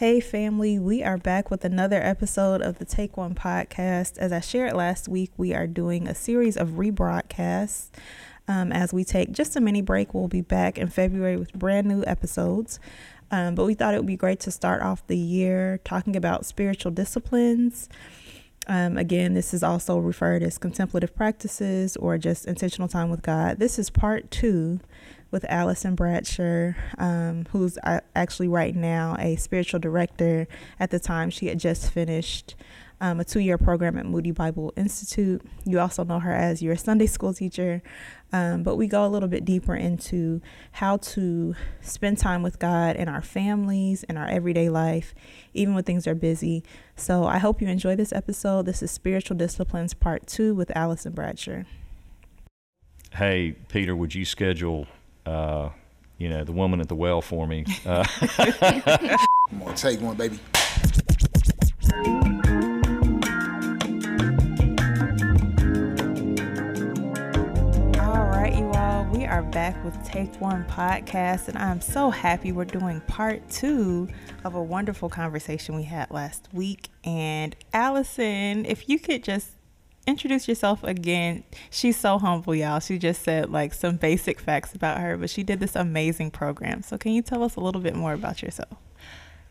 Hey, family, we are back with another episode of the Take One podcast. As I shared last week, we are doing a series of rebroadcasts. Um, as we take just a mini break, we'll be back in February with brand new episodes. Um, but we thought it would be great to start off the year talking about spiritual disciplines. Um, again, this is also referred as contemplative practices or just intentional time with God. This is part two with Allison Bradsher, um, who's uh, actually right now a spiritual director. At the time, she had just finished um, a two year program at Moody Bible Institute. You also know her as your Sunday school teacher. Um, but we go a little bit deeper into how to spend time with God in our families, in our everyday life, even when things are busy. So I hope you enjoy this episode. This is Spiritual Disciplines Part 2 with Allison Bradsher. Hey, Peter, would you schedule uh, you know, the woman at the well for me. Uh, I'm gonna take one, baby. All right, you all, we are back with Take One podcast, and I'm so happy we're doing part two of a wonderful conversation we had last week. And Allison, if you could just introduce yourself again. She's so humble, y'all. She just said like some basic facts about her, but she did this amazing program. So, can you tell us a little bit more about yourself?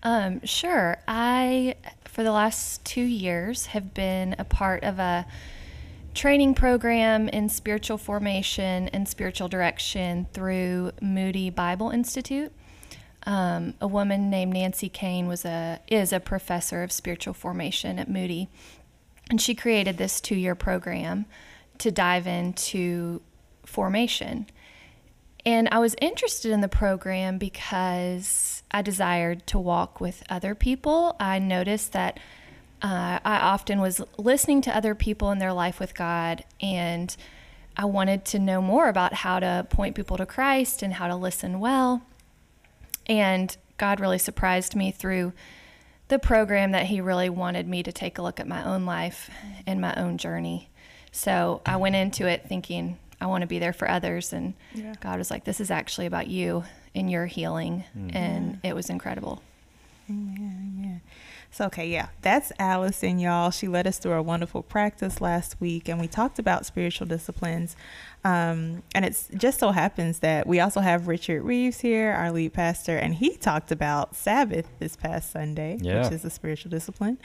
Um, sure. I, for the last two years, have been a part of a training program in spiritual formation and spiritual direction through Moody Bible Institute. Um, a woman named Nancy Kane was a is a professor of spiritual formation at Moody, and she created this two year program to dive into formation. And I was interested in the program because I desired to walk with other people. I noticed that uh, I often was listening to other people in their life with God, and I wanted to know more about how to point people to Christ and how to listen well. And God really surprised me through the program that he really wanted me to take a look at my own life and my own journey. So I went into it thinking I want to be there for others, and yeah. God was like, "This is actually about you and your healing," mm-hmm. and it was incredible. Amen. So, okay, yeah, that's Allison, y'all. She led us through a wonderful practice last week, and we talked about spiritual disciplines. Um, and it just so happens that we also have Richard Reeves here, our lead pastor, and he talked about Sabbath this past Sunday, yeah. which is a spiritual discipline.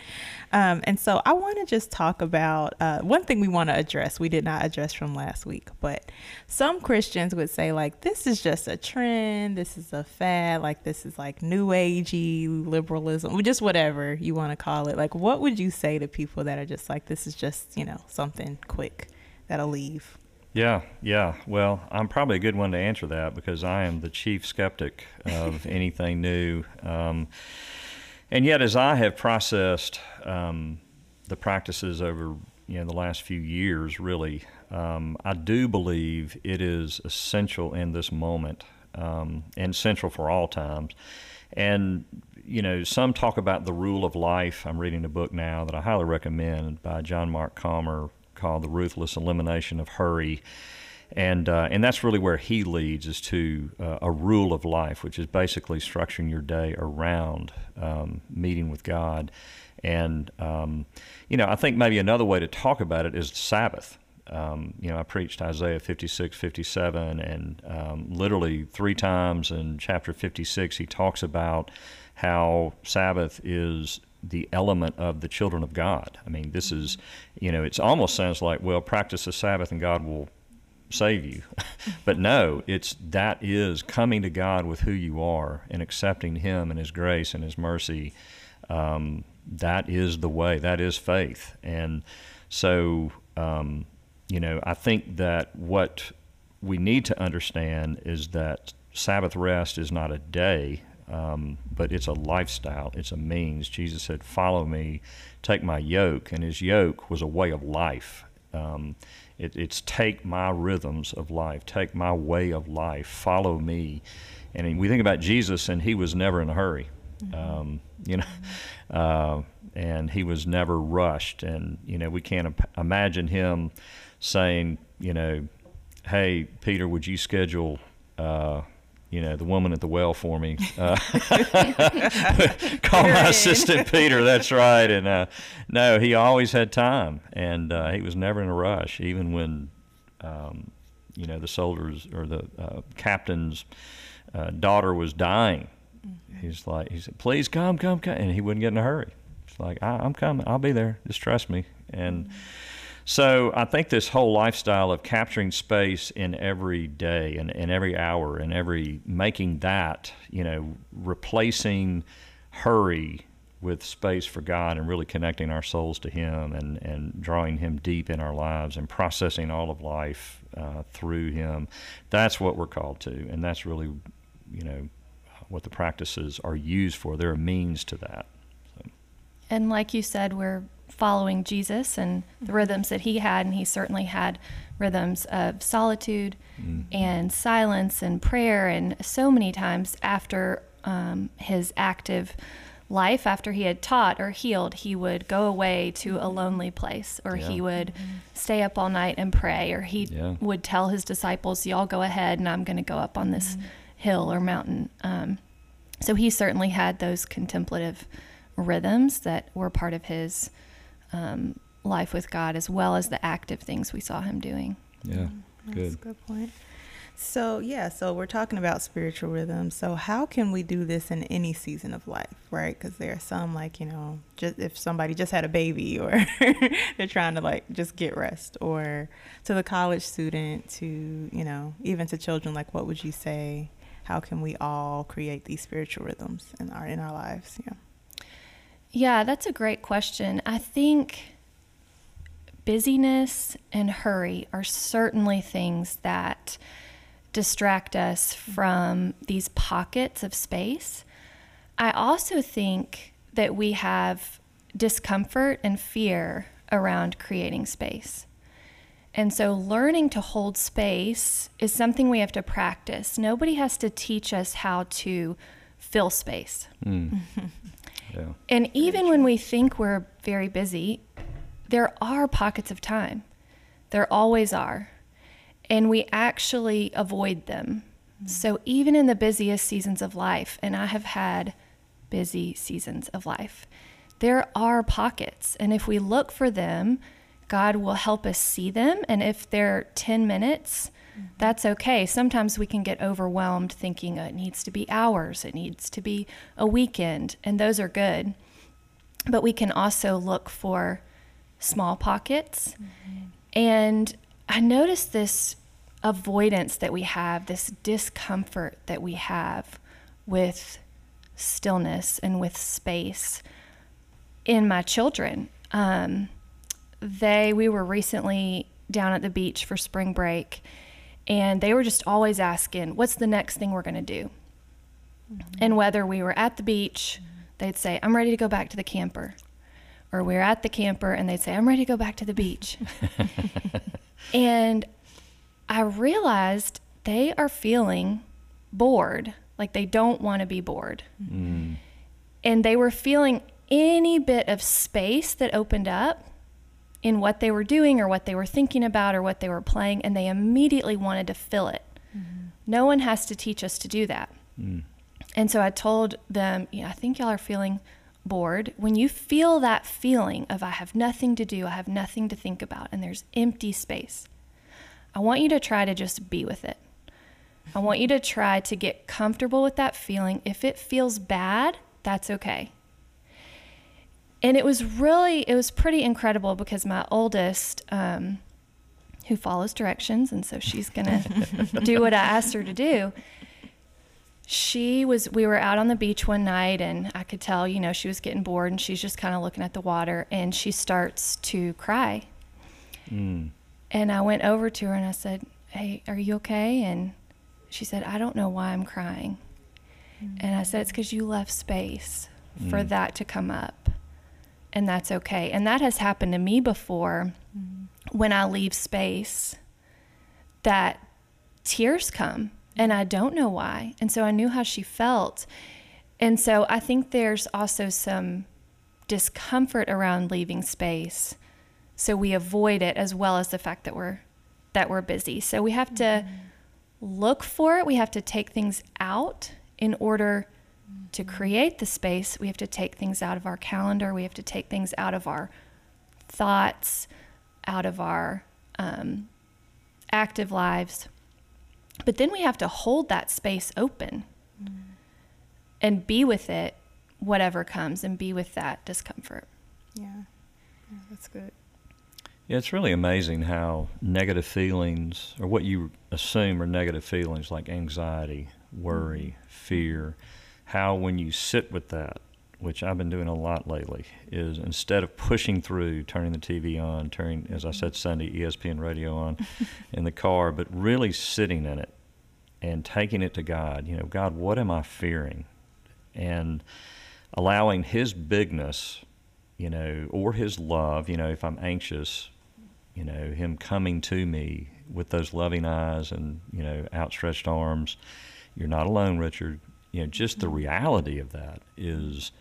Um, and so I want to just talk about uh, one thing we want to address. We did not address from last week, but some Christians would say, like, this is just a trend, this is a fad, like, this is like new agey liberalism, just whatever you want to call it. Like, what would you say to people that are just like, this is just, you know, something quick that'll leave? Yeah, yeah. Well, I'm probably a good one to answer that because I am the chief skeptic of anything new. Um, and yet, as I have processed um, the practices over you know the last few years, really, um, I do believe it is essential in this moment um, and central for all times. And you know, some talk about the rule of life. I'm reading a book now that I highly recommend by John Mark Comer called The Ruthless Elimination of Hurry. And, uh, and that's really where he leads is to uh, a rule of life, which is basically structuring your day around um, meeting with God. And, um, you know, I think maybe another way to talk about it is Sabbath. Um, you know, I preached Isaiah 56, 57, and um, literally three times in chapter 56, he talks about how Sabbath is the element of the children of God. I mean, this is, you know, it almost sounds like, well, practice the Sabbath and God will save you. but no, it's that is coming to God with who you are and accepting Him and His grace and His mercy. Um, that is the way. That is faith. And so, um, you know, I think that what we need to understand is that Sabbath rest is not a day, um, but it's a lifestyle, it's a means. Jesus said, Follow me, take my yoke. And his yoke was a way of life. Um, it, it's take my rhythms of life, take my way of life, follow me. And we think about Jesus, and he was never in a hurry. Mm-hmm. Um, you know, uh, and he was never rushed. And you know, we can't imagine him saying, you know, "Hey, Peter, would you schedule, uh, you know, the woman at the well for me. Uh, call my assistant Peter. That's right. And uh, no, he always had time, and uh, he was never in a rush, even when, um, you know, the soldiers or the uh, captain's uh, daughter was dying. He's like, he said, "Please come, come, come," and he wouldn't get in a hurry. It's like, I, "I'm coming. I'll be there. Just trust me." And so I think this whole lifestyle of capturing space in every day and in every hour and every making that, you know, replacing hurry with space for God and really connecting our souls to Him and, and drawing Him deep in our lives and processing all of life uh, through Him. That's what we're called to, and that's really, you know, what the practices are used for. They're a means to that. And like you said, we're following Jesus and the mm-hmm. rhythms that he had, and he certainly had rhythms of solitude mm-hmm. and silence and prayer. And so many times after um, his active life, after he had taught or healed, he would go away to a mm-hmm. lonely place, or he Yeah. would stay up all night and pray, or he Yeah. would tell his disciples, Y'all go ahead, and I'm going to go up on this hill or mountain. Um, so he certainly had those contemplative rhythms that were part of his um, life with God, as well as the active things we saw him doing. Yeah, That's good. a good point. So, yeah, so we're talking about spiritual rhythm. So, how can we do this in any season of life, right? Because there are some, like, you know, just if somebody just had a baby or they're trying to, like, just get rest, or to the college student, to, you know, even to children, like, what would you say? How can we all create these spiritual rhythms in our in our lives? Yeah. Yeah, that's a great question. I think busyness and hurry are certainly things that distract us from these pockets of space. I also think that we have discomfort and fear around creating space. And so, learning to hold space is something we have to practice. Nobody has to teach us how to fill space. Mm. yeah. And even when we think we're very busy, there are pockets of time. There always are. And we actually avoid them. Mm-hmm. So even in the busiest seasons of life, and I have had busy seasons of life, there are pockets. And if we look for them, God will help us see them. And if they're 10 minutes, that's okay. Sometimes we can get overwhelmed thinking "Oh, it needs to be hours, it needs to be a weekend, and those are good. But we can also look for small pockets. And I noticed this avoidance that we have, this discomfort that we have with stillness and with space in my children. Um, they, we were recently down at the beach for spring break, and they were just always asking, What's the next thing we're going to do? And whether we were at the beach, they'd say, I'm ready to go back to the camper. Or we're at the camper and they'd say, I'm ready to go back to the beach. and I realized they are feeling bored, like they don't want to be bored. Mm. And they were feeling any bit of space that opened up in what they were doing or what they were thinking about or what they were playing, and they immediately wanted to fill it. No one has to teach us to do that. Mm. And so I told them, yeah, I think y'all are feeling bored. When you feel that feeling of I have nothing to do, I have nothing to think about, and there's empty space, I want you to try to just be with it. I want you to try to get comfortable with that feeling. If it feels bad, that's okay. And it was really, it was pretty incredible because my oldest, um, who follows directions, and so she's gonna do what I asked her to do. She was we were out on the beach one night and i could tell you know she was getting bored and she's just kind of looking at the water and she starts to cry. Mm. and i went over to her and i said hey are you okay? And she said i don't know why i'm crying. And i said it's because you left space for Mm. that to come up and that's okay and that has happened to me before mm-hmm. when i leave space that tears come and I don't know why. And so I knew how she felt. And so I think there's also some discomfort around leaving space. So we avoid it as well as the fact that we're that we're busy. So we have to mm-hmm. look for it. We have to take things out in order to create the space. We have to take things out of our calendar. We have to take things out of our thoughts, out of our um, active lives. But then we have to hold that space open and be with it, whatever comes, and be with that discomfort. Yeah. yeah that's good. Yeah, it's really amazing how negative feelings, or what you assume are negative feelings like anxiety, worry, fear, how when you sit with that, which I've been doing a lot lately, is instead of pushing through, turning the TV on, turning, as I said Sunday, ESPN radio on in the car, but really sitting in it and taking it to God. You know, God, what am I fearing? And allowing His bigness, you know, or His love, you know, if I'm anxious, you know, him coming to me with those loving eyes and, you know, outstretched arms. You're not alone, Richard. You know, just the reality of that is,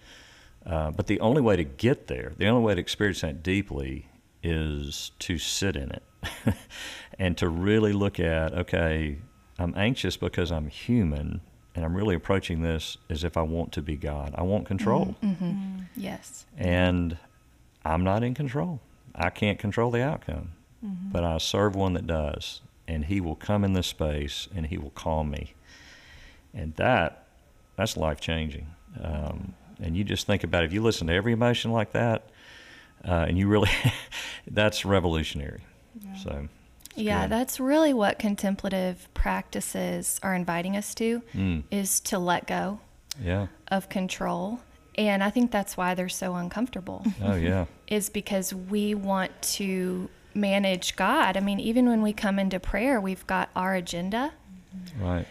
uh, but the only way to get there, the only way to experience that deeply is to sit in it and to really look at, okay, I'm anxious because I'm human and I'm really approaching this as if I want to be God. I want control. Mm-hmm. Mm-hmm. Yes. And I'm not in control. I can't control the outcome, mm-hmm. but I serve one that does, and He will come in this space and He will calm me, and that that's life changing. Um, and you just think about it, if you listen to every emotion like that, uh, and you really, that's revolutionary. Yeah. So. Yeah, good. that's really what contemplative practices are inviting us to mm. is to let go yeah. of control and I think that's why they're so uncomfortable. Oh, yeah. is because we want to manage God. I mean, even when we come into prayer, we've got our agenda. Right.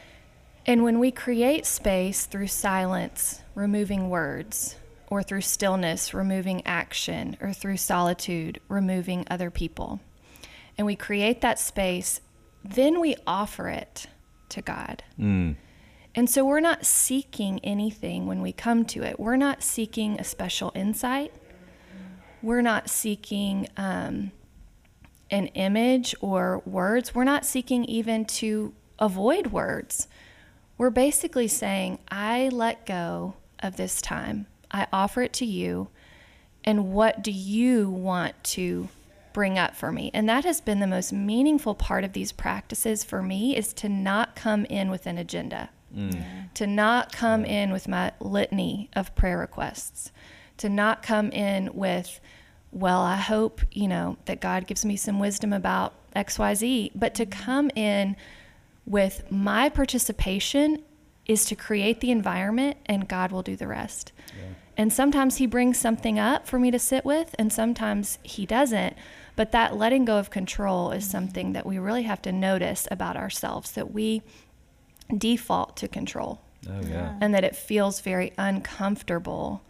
And when we create space through silence, removing words, or through stillness, removing action, or through solitude, removing other people, and we create that space, then we offer it to God. Mm. And so we're not seeking anything when we come to it. We're not seeking a special insight. We're not seeking um, an image or words. We're not seeking even to avoid words. We're basically saying, I let go of this time. I offer it to you. And what do you want to bring up for me? And that has been the most meaningful part of these practices for me is to not come in with an agenda. Mm. To not come in with my litany of prayer requests, to not come in with, well, I hope, you know, that God gives me some wisdom about XYZ, but to come in with my participation is to create the environment and God will do the rest. Yeah. And sometimes He brings something up for me to sit with, and sometimes He doesn't. But that letting go of control is mm-hmm. something that we really have to notice about ourselves that we default to control. Oh, yeah. And that it feels very uncomfortable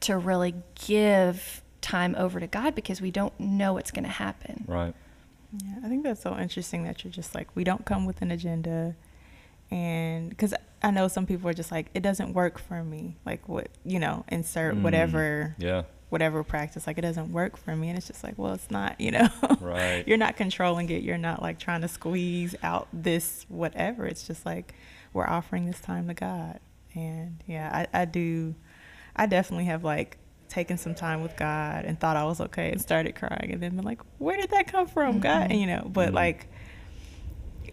to really give time over to God because we don't know what's going to happen. Right. Yeah, I think that's so interesting that you're just like, we don't come with an agenda. And because I know some people are just like, it doesn't work for me. Like, what, you know, insert mm, whatever. Yeah whatever practice like it doesn't work for me and it's just like well it's not you know right you're not controlling it you're not like trying to squeeze out this whatever it's just like we're offering this time to god and yeah i, I do i definitely have like taken some time with god and thought i was okay and started crying and then been like where did that come from mm-hmm. god and, you know but mm-hmm. like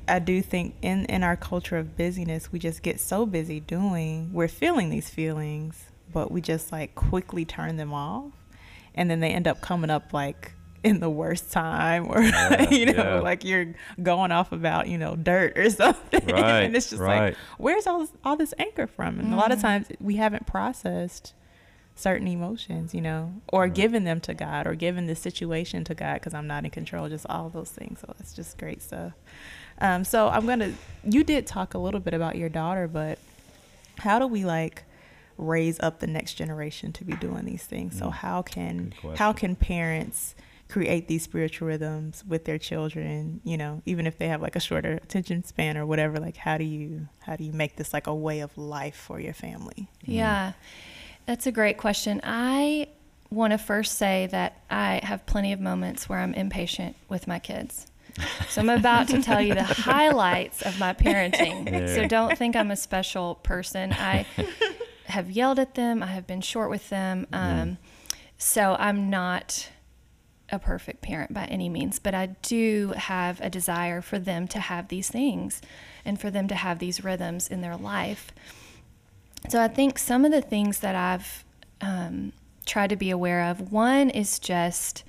I do think in in our culture of busyness, we just get so busy doing. We're feeling these feelings, but we just like quickly turn them off and then they end up coming up like in the worst time or yeah, you know yeah. like you're going off about you know dirt or something right, and it's just right. like where's all this, all this anchor from and mm. a lot of mm-hmm. times we haven't processed certain emotions you know or right. given them to god or giving the situation to god because i'm not in control just all those things so that's just great stuff um, so i'm gonna you did talk a little bit about your daughter but how do we like raise up the next generation to be doing these things. So mm. how can how can parents create these spiritual rhythms with their children, you know, even if they have like a shorter attention span or whatever, like how do you how do you make this like a way of life for your family? Yeah. That's a great question. I want to first say that I have plenty of moments where I'm impatient with my kids. So I'm about to tell you the highlights of my parenting. Yeah. So don't think I'm a special person. I have yelled at them. I have been short with them. Um, So I'm not a perfect parent by any means, but I do have a desire for them to have these things and for them to have these rhythms in their life. So I think some of the things that I've um, tried to be aware of one is just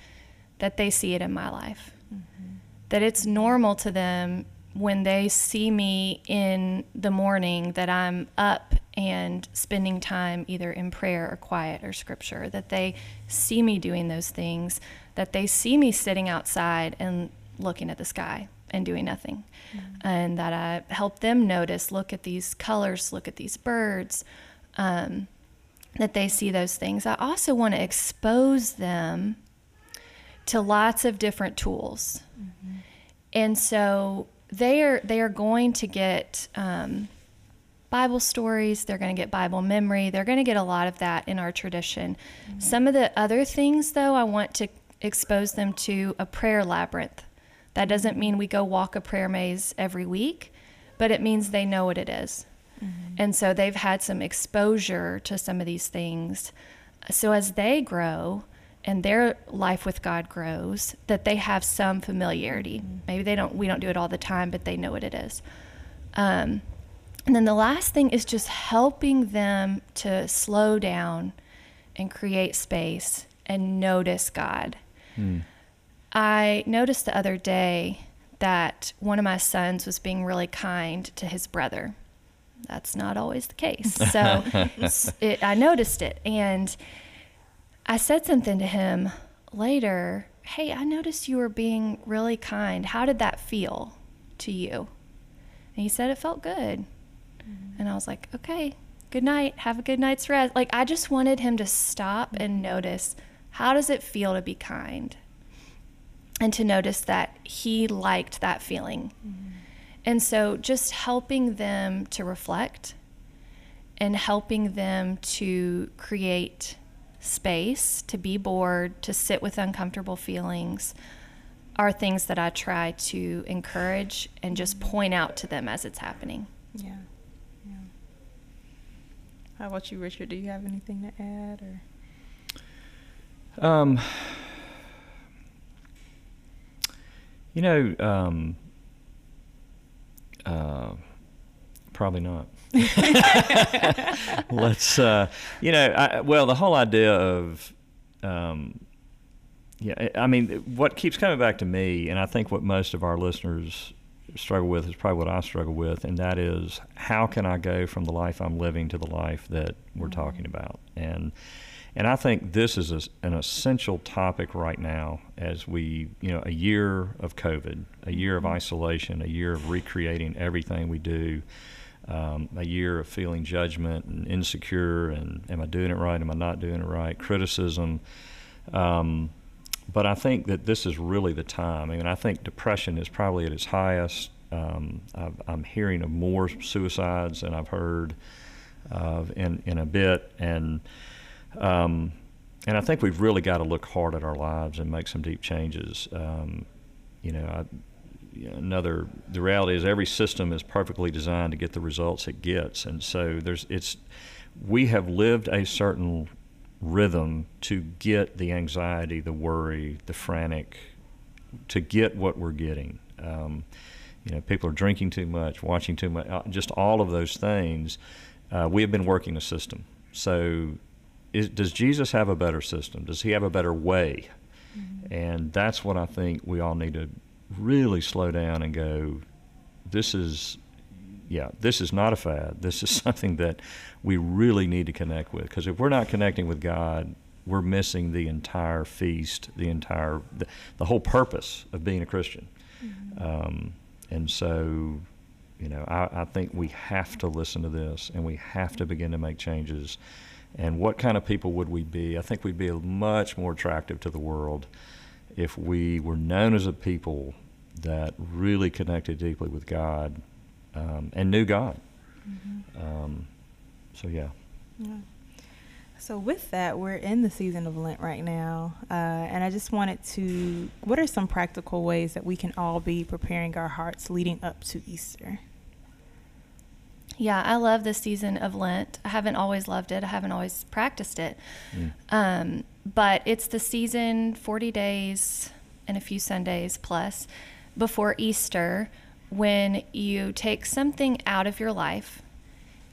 that they see it in my life, that it's normal to them when they see me in the morning that I'm up and spending time either in prayer or quiet or scripture, that they see me doing those things, that they see me sitting outside and looking at the sky and doing nothing. And that I help them notice look at these colors, look at these birds, um, that they see those things. I also want to expose them to lots of different tools. And so they are they are going to get um, Bible stories. They're going to get Bible memory. They're going to get a lot of that in our tradition. Some of the other things, though, I want to expose them to a prayer labyrinth. That doesn't mean we go walk a prayer maze every week, but it means they know what it is. Mm-hmm. And so they've had some exposure to some of these things. Uh, so as they grow and their life with God grows, that they have some familiarity. Mm-hmm. Maybe they don't we don't do it all the time, but they know what it is. Um, and then the last thing is just helping them to slow down and create space and notice God. Hmm. I noticed the other day that one of my sons was being really kind to his brother. That's not always the case. So it, I noticed it. And I said something to him later Hey, I noticed you were being really kind. How did that feel to you? And he said it felt good. Mm-hmm. And I was like, okay, good night. Have a good night's rest. Like, I just wanted him to stop and notice how does it feel to be kind? And to notice that he liked that feeling. And so, just helping them to reflect and helping them to create space, to be bored, to sit with uncomfortable feelings are things that I try to encourage and just point out to them as it's happening. Yeah. Yeah. How about you, Richard? Do you have anything to add or? Um, you know, um, uh, probably not. Let's, uh, you know, I, well, the whole idea of, um, yeah, I I mean, what keeps coming back to me, and I think what most of our listeners struggle with is probably what I struggle with, and that is how can I go from the life I'm living to the life that we're talking about? And and I think this is a, an essential topic right now as we, you know, a year of COVID, a year of isolation, a year of recreating everything we do, um, a year of feeling judgment and insecure and am I doing it right? Am I not doing it right? Criticism. Um, but I think that this is really the time. I mean, I think depression is probably at its highest. Um, I've, I'm hearing of more suicides than I've heard of in, in a bit. And um, and I think we've really got to look hard at our lives and make some deep changes. Um, you know, I, another the reality is every system is perfectly designed to get the results it gets, and so there's it's we have lived a certain rhythm to get the anxiety, the worry, the frantic, to get what we're getting. Um, you know, people are drinking too much, watching too much, uh, just all of those things. Uh, we have been working a system. So, is, does Jesus have a better system? Does he have a better way? And that's what I think we all need to really slow down and go. This is, yeah, this is not a fad. This is something that we really need to connect with. Because if we're not connecting with God, we're missing the entire feast, the entire, the, the whole purpose of being a Christian. Um, and so, you know, I, I think we have to listen to this and we have to begin to make changes. And what kind of people would we be? I think we'd be much more attractive to the world if we were known as a people that really connected deeply with God um, and knew God. Um, so, yeah. Yeah. So, with that, we're in the season of Lent right now. Uh, and I just wanted to, what are some practical ways that we can all be preparing our hearts leading up to Easter? Yeah, I love this season of Lent. I haven't always loved it, I haven't always practiced it. Mm. Um, but it's the season 40 days and a few Sundays plus before Easter when you take something out of your life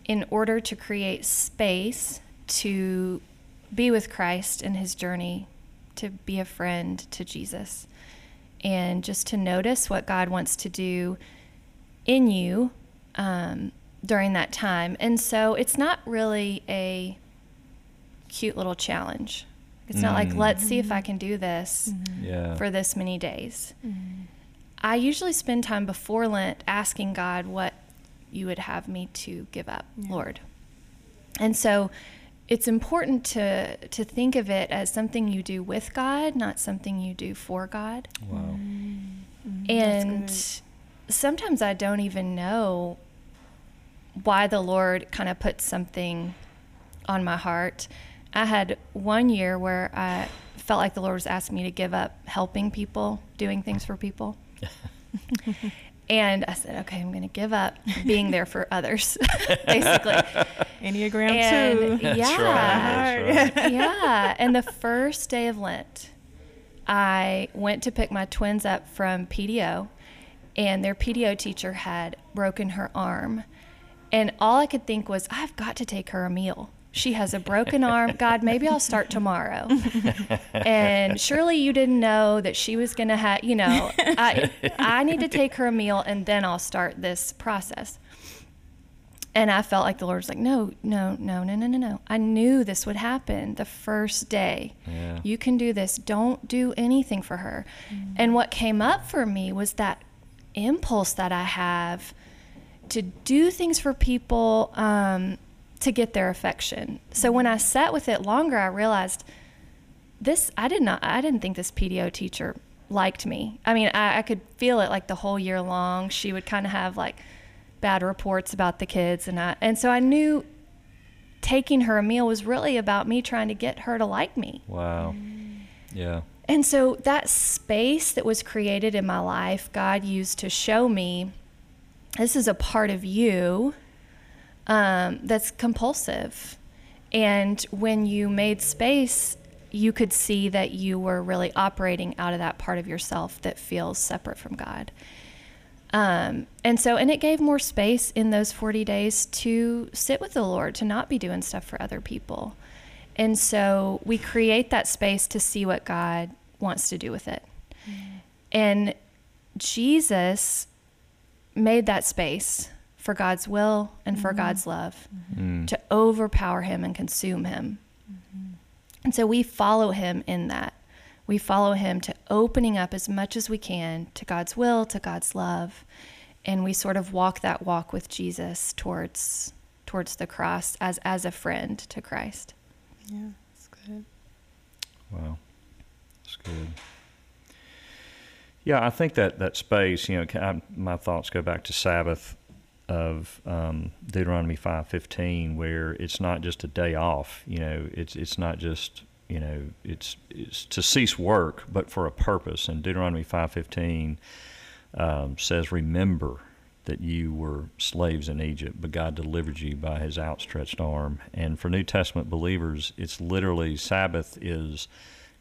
in order to create space to be with Christ in his journey, to be a friend to Jesus, and just to notice what God wants to do in you um, during that time. And so it's not really a cute little challenge. It's not like, Mm. let's see if I mm-hmm. can do this mm-hmm. Yeah. for this many days. Mm-hmm. I usually spend time before Lent asking God what you would have me to give up, Yeah. Lord. And so it's important to to think of it as something you do with God, not something you do for God. wow. And sometimes I don't even know why the Lord kind of put something on my heart. I had one year where I felt like the Lord was asking me to give up helping people, doing things for people. and I said, okay, I'm going to give up being there for others, basically. Enneagram And 2. That's yeah, right, that's right. yeah. And the first day of Lent, I went to pick my twins up from PDO, and their PDO teacher had broken her arm. And all I could think was, I've got to take her a meal. She has a broken arm. God, maybe I'll start tomorrow. and surely you didn't know that she was going to have, you know, I, I need to take her a meal and then I'll start this process. And I felt like the Lord was like, no, no, no, no, no, no, no. I knew this would happen the first day. Yeah. You can do this. Don't do anything for her. Mm. And what came up for me was that impulse that I have to do things for people um, to get their affection. So when I sat with it longer, I realized this, I did not, I didn't think this PDO teacher liked me. I mean, I, I could feel it like the whole year long. She would kind of have like, bad reports about the kids and I and so I knew taking her a meal was really about me trying to get her to like me. Wow. Yeah. And so that space that was created in my life, God used to show me this is a part of you um, that's compulsive. And when you made space, you could see that you were really operating out of that part of yourself that feels separate from God. Um, and so, and it gave more space in those 40 days to sit with the Lord, to not be doing stuff for other people. And so we create that space to see what God wants to do with it. And Jesus made that space for God's will and for God's love Mm. to overpower him and consume him. And so we follow him in that. We follow him to opening up as much as we can to God's will, to God's love, and we sort of walk that walk with Jesus towards towards the cross as as a friend to Christ. Yeah, that's good. Wow, that's good. Yeah, I think that that space, you know, I, my thoughts go back to Sabbath of um, Deuteronomy five fifteen, where it's not just a day off. You know, it's it's not just you know it's it's to cease work, but for a purpose. And Deuteronomy five fifteen um, says, "Remember." That you were slaves in Egypt, but God delivered you by His outstretched arm. And for New Testament believers, it's literally Sabbath is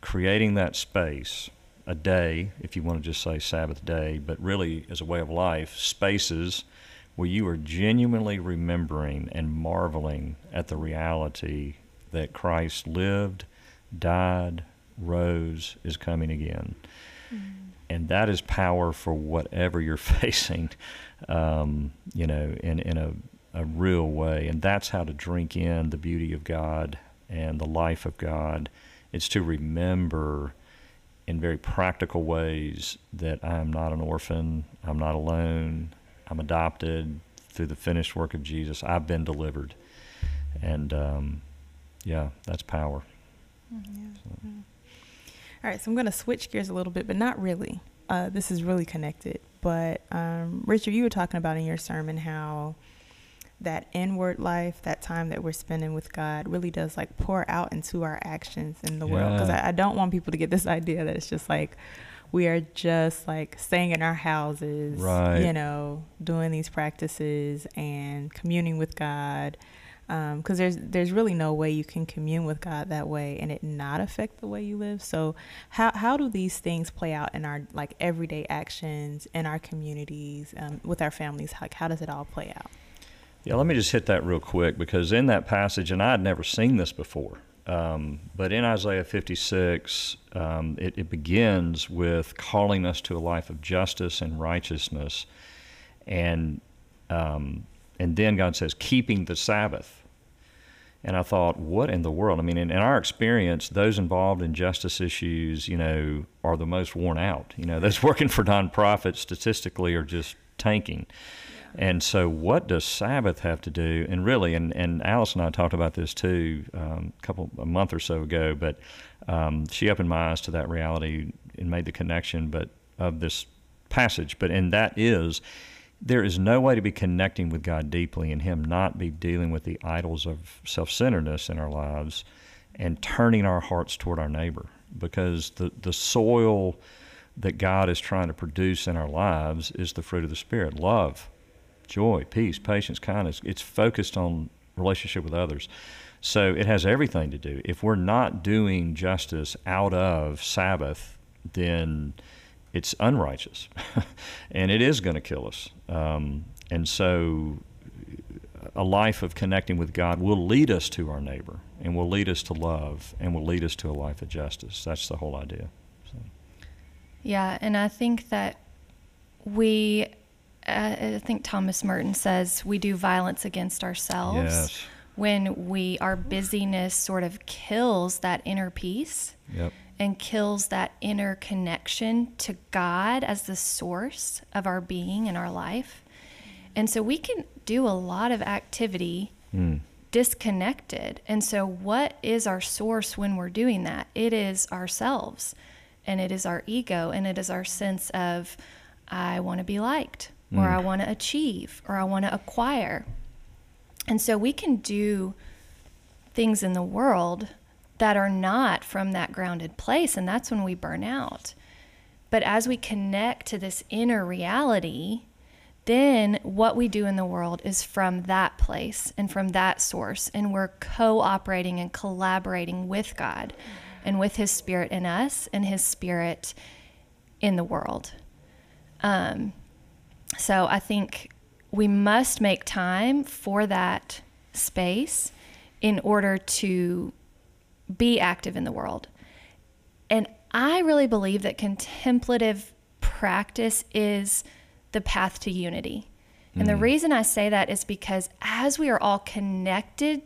creating that space, a day, if you want to just say Sabbath day, but really as a way of life, spaces where you are genuinely remembering and marveling at the reality that Christ lived, died, rose, is coming again. And that is power for whatever you're facing, um, you know, in, in a, a real way. And that's how to drink in the beauty of God and the life of God. It's to remember in very practical ways that I'm not an orphan, I'm not alone, I'm adopted through the finished work of Jesus. I've been delivered. And um, yeah, that's power. All right, so I'm going to switch gears a little bit, but not really. Uh, this is really connected. But um, Richard, you were talking about in your sermon how that inward life, that time that we're spending with God, really does like pour out into our actions in the world. Because I, I don't want people to get this idea that it's just like we are just like staying in our houses, Right. you know, doing these practices and communing with God. Because there's there's really no way you can commune with God that way and it not affect the way you live. So how how do these things play out in our like everyday actions in our communities um, with our families? Like how does it all play out? Yeah, let me just hit that real quick because in that passage, and I had never seen this before, um, but in Isaiah 56, um, it, it begins with calling us to a life of justice and righteousness, and um, and then God says, keeping the Sabbath. And I thought, what in the world? I mean, in, in our experience, those involved in justice issues, you know, are the most worn out. You know, those working for nonprofits statistically are just tanking. And so, what does Sabbath have to do? And really, and, and Alice and I talked about this too um, a couple a month or so ago. But um, she opened my eyes to that reality and made the connection, but of this passage. But and that is, there is no way to be connecting with God deeply and Him not be dealing with the idols of self-centeredness in our lives, and turning our hearts toward our neighbor, because the the soil that God is trying to produce in our lives is the fruit of the Spirit love, joy, peace, patience, kindness. It's focused on relationship with others. So it has everything to do. If we're not doing justice out of Sabbath, then it's unrighteous and it is going to kill us. Um, and so a life of connecting with God will lead us to our neighbor and will lead us to love and will lead us to a life of justice. That's the whole idea. So. Yeah, and I think that we, uh, I think Thomas Merton says we do violence against ourselves Yes. when we our busyness sort of kills that inner peace Yep. and kills that inner connection to God as the source of our being and our life. And so we can do a lot of activity Mm. disconnected. And so, what is our source when we're doing that? It is ourselves, and it is our ego, and it is our sense of, I want to be liked, or Mm. I want to achieve, or I want to acquire. And so, we can do things in the world that are not from that grounded place, and that's when we burn out. But as we connect to this inner reality, then what we do in the world is from that place and from that source. And we're cooperating and collaborating with God and with His Spirit in us and His Spirit in the world. Um, so I think we must make time for that space in order to be active in the world. And I really believe that contemplative practice is the path to unity. And the mm. reason I say that is because as we are all connected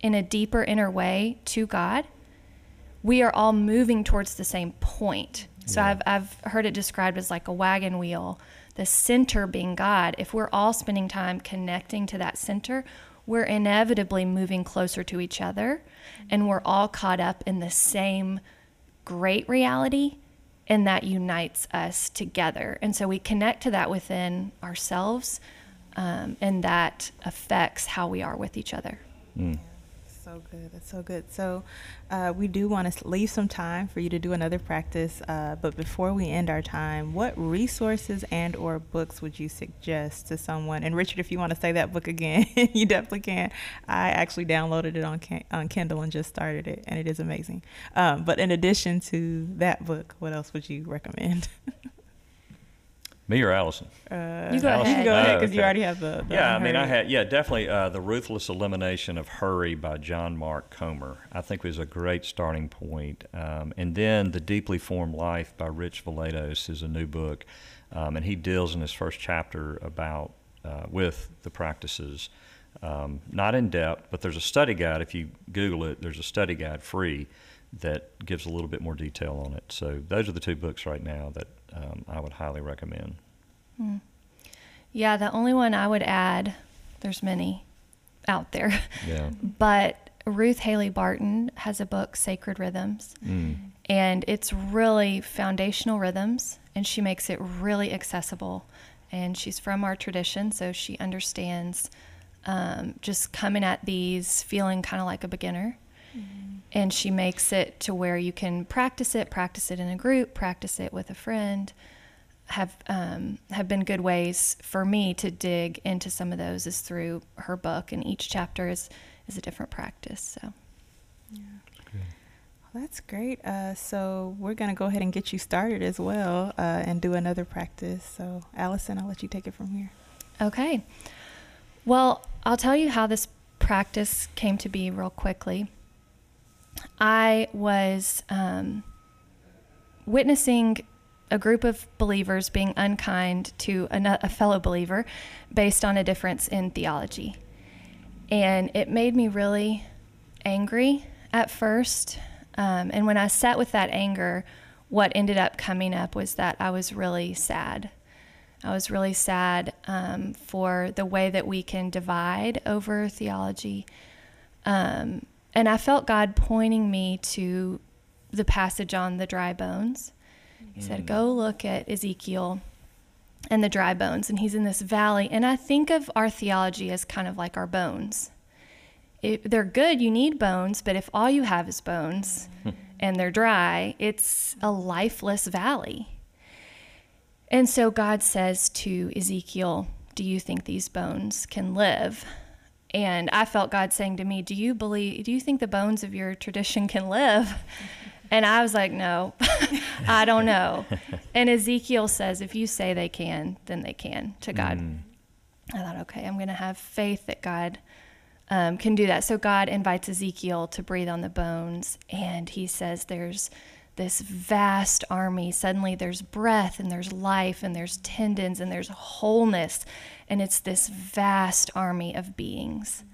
in a deeper inner way to God, we are all moving towards the same point. So I've, I've heard it described as like a wagon wheel, the center being God. If we're all spending time connecting to that center, we're inevitably moving closer to each other and we're all caught up in the same great reality and that unites us together. And so we connect to that within ourselves um, and that affects how we are with each other. So good. That's so good. So, uh, we do want to leave some time for you to do another practice. Uh, but before we end our time, what resources and/or books would you suggest to someone? And Richard, if you want to say that book again, you definitely can. I actually downloaded it on on Kindle and just started it, and it is amazing. Um, but in addition to that book, what else would you recommend? Me or Allison? Uh, You go Allison? ahead. Go ahead, Oh, because you okay. already have the. the Yeah, I mean, I unheard. had yeah, definitely uh, the ruthless elimination of hurry by John Mark Comer. I think was a great starting point. Um, and then the deeply formed life by Rich Villodas is a new book, um, and he deals in his first chapter about uh, with the practices. Um, not in depth, but there's a study guide. If you Google it, there's a study guide free that gives a little bit more detail on it. So those are the two books right now that um, I would highly recommend. Yeah, the only one I would add, there's many out there, Yeah. but Ruth Haley Barton has a book, Sacred Rhythms, Mm. and it's really foundational rhythms, and she makes it really accessible. And she's from our tradition, so she understands um, just coming at these feeling kind of like a beginner. And she makes it to where you can practice it, practice it in a group, practice it with a friend. Have um, have been good ways for me to dig into some of those is through her book, and each chapter is is a different practice. So. Well, that's great. Uh, so we're going to go ahead and get you started as well uh, and do another practice. So, Allison, I'll let you take it from here. Okay. Well, I'll tell you how this practice came to be real quickly. I was um, witnessing a group of believers being unkind to a, a fellow believer based on a difference in theology. And it made me really angry at first. Um, and when I sat with that anger, what ended up coming up was that I was really sad. I was really sad um, for the way that we can divide over theology. Um, and I felt God pointing me to the passage on the dry bones. He said, Mm. Go look at Ezekiel and the dry bones. And he's in this valley. And I think of our theology as kind of like our bones. If they're good, you need bones, but if all you have is bones and they're dry, it's a lifeless valley. And so God says to Ezekiel, Do you think these bones can live? And I felt God saying to me, Do you believe, do you think the bones of your tradition can live? And I was like, No, I don't know. And Ezekiel says, If you say they can, then they can to God. I thought, okay, I'm going to have faith that God um, can do that. So God invites Ezekiel to breathe on the bones, and he says there's this vast army. Suddenly there's breath, and there's life, and there's tendons, and there's wholeness, and it's this vast army of beings.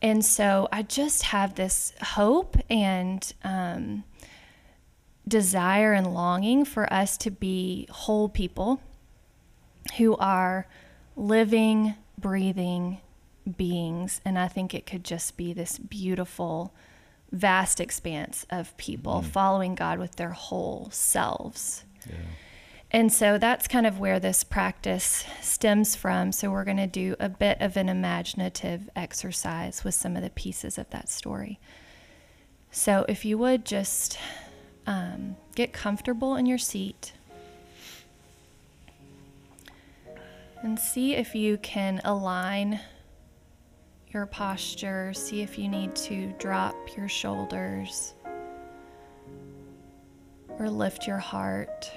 And so I just have this hope and um, desire and longing for us to be whole people who are living, breathing beings. And I think it could just be this beautiful, vast expanse of people following God with their whole selves. And so that's kind of where this practice stems from. So we're going to do a bit of an imaginative exercise with some of the pieces of that story. So if you would just um, get comfortable in your seat. And see if you can align your posture. See if you need to drop your shoulders or lift your heart.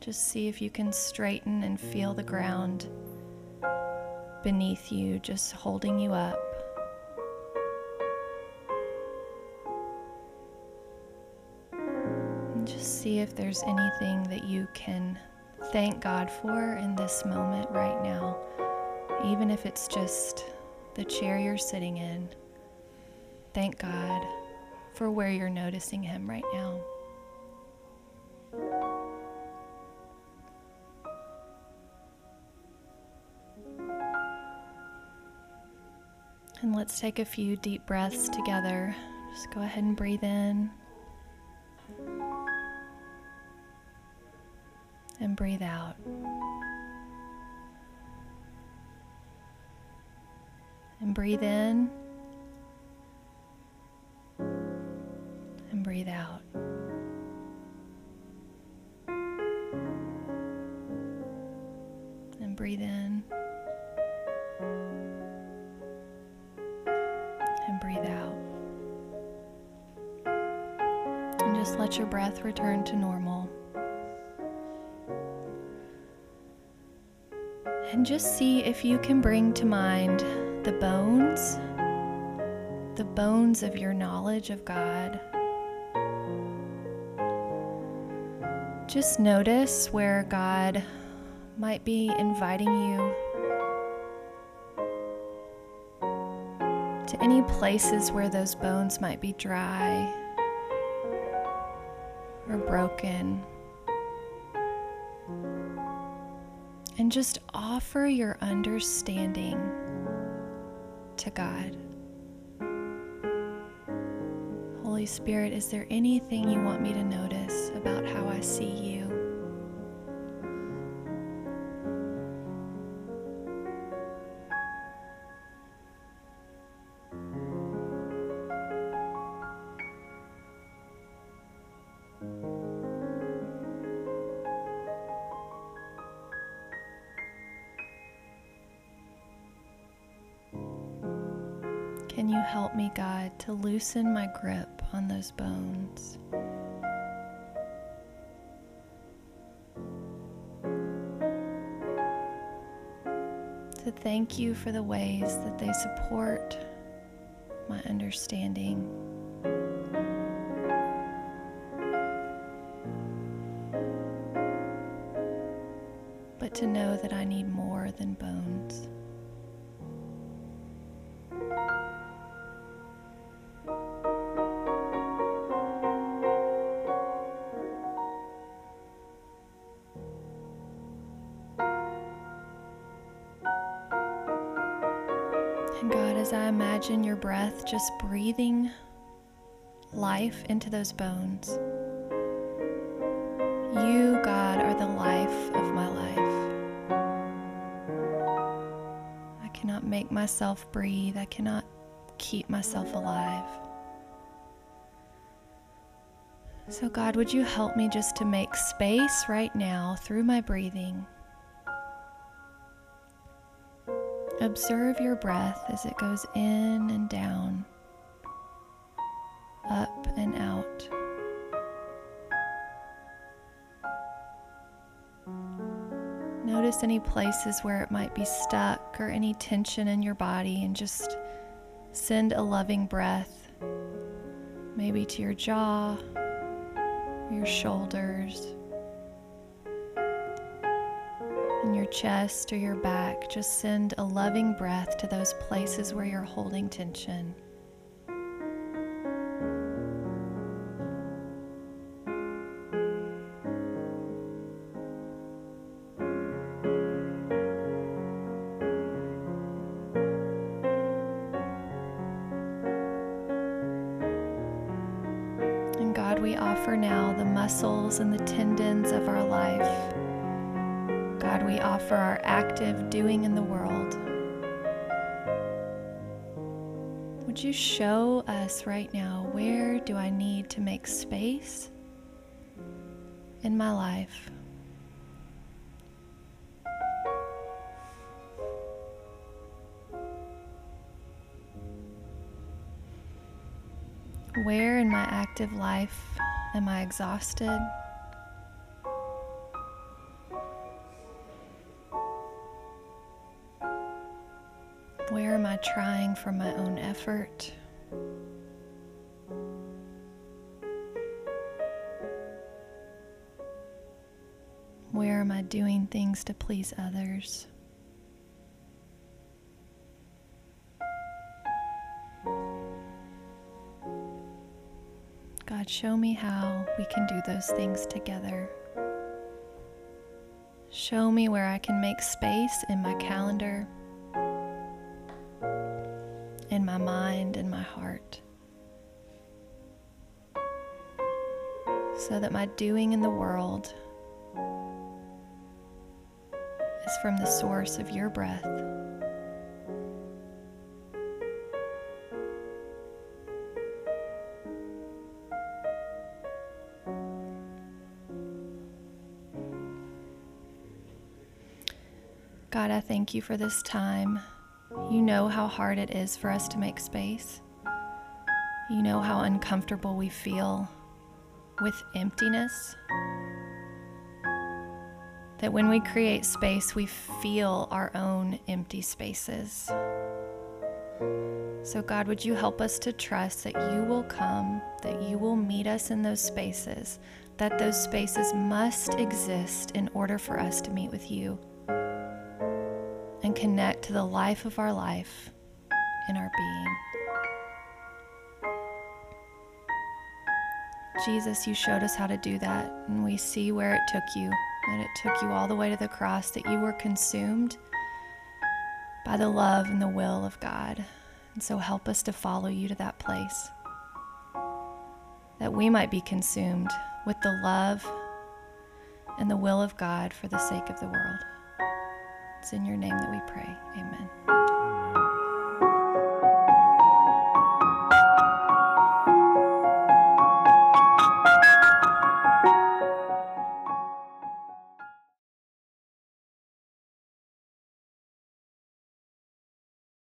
Just see if you can straighten and feel the ground beneath you, just holding you up. And just see if there's anything that you can thank God for in this moment right now, even if it's just the chair you're sitting in. Thank God for where you're noticing Him right now. And let's take a few deep breaths together. Just go ahead and breathe in. And breathe out. And breathe in. And breathe out. And breathe in. And breathe out. And just let your breath return to normal. And just see if you can bring to mind the bones, the bones of your knowledge of God. Just notice where God might be inviting you to any places where those bones might be dry or broken. And just offer your understanding to God. Holy Spirit, is there anything you want me to notice about how I see you? Can you help me, God, to loosen my grip on those bones? To thank you for the ways that they support my understanding. But to know that I need more than bones. Just breathing life into those bones, you, God, are the life of my life. I cannot make myself breathe, I cannot keep myself alive. So, God, would you help me just to make space right now through my breathing? Observe your breath as it goes in and down, up and out. Notice any places where it might be stuck or any tension in your body, and just send a loving breath, maybe to your jaw, your shoulders in your chest or your back, just send a loving breath to those places where you're holding tension. Right now where do I need to make space in my life? Where in my active life am I exhausted? Where am I trying for my own effort? Am I doing things to please others? God, show me how we can do those things together. Show me where I can make space in my calendar in my mind in my heart. So that my doing in the world from the source of your breath. God, I thank you for this time. You know how hard it is for us to make space. You know how uncomfortable we feel with emptiness. That when we create space, we feel our own empty spaces. So, God, would you help us to trust that you will come, that you will meet us in those spaces, that those spaces must exist in order for us to meet with you and connect to the life of our life in our being. Jesus, you showed us how to do that, and we see where it took you. That it took you all the way to the cross, that you were consumed by the love and the will of God. And so help us to follow you to that place. That we might be consumed with the love and the will of God for the sake of the world. It's in your name that we pray. Amen. Amen.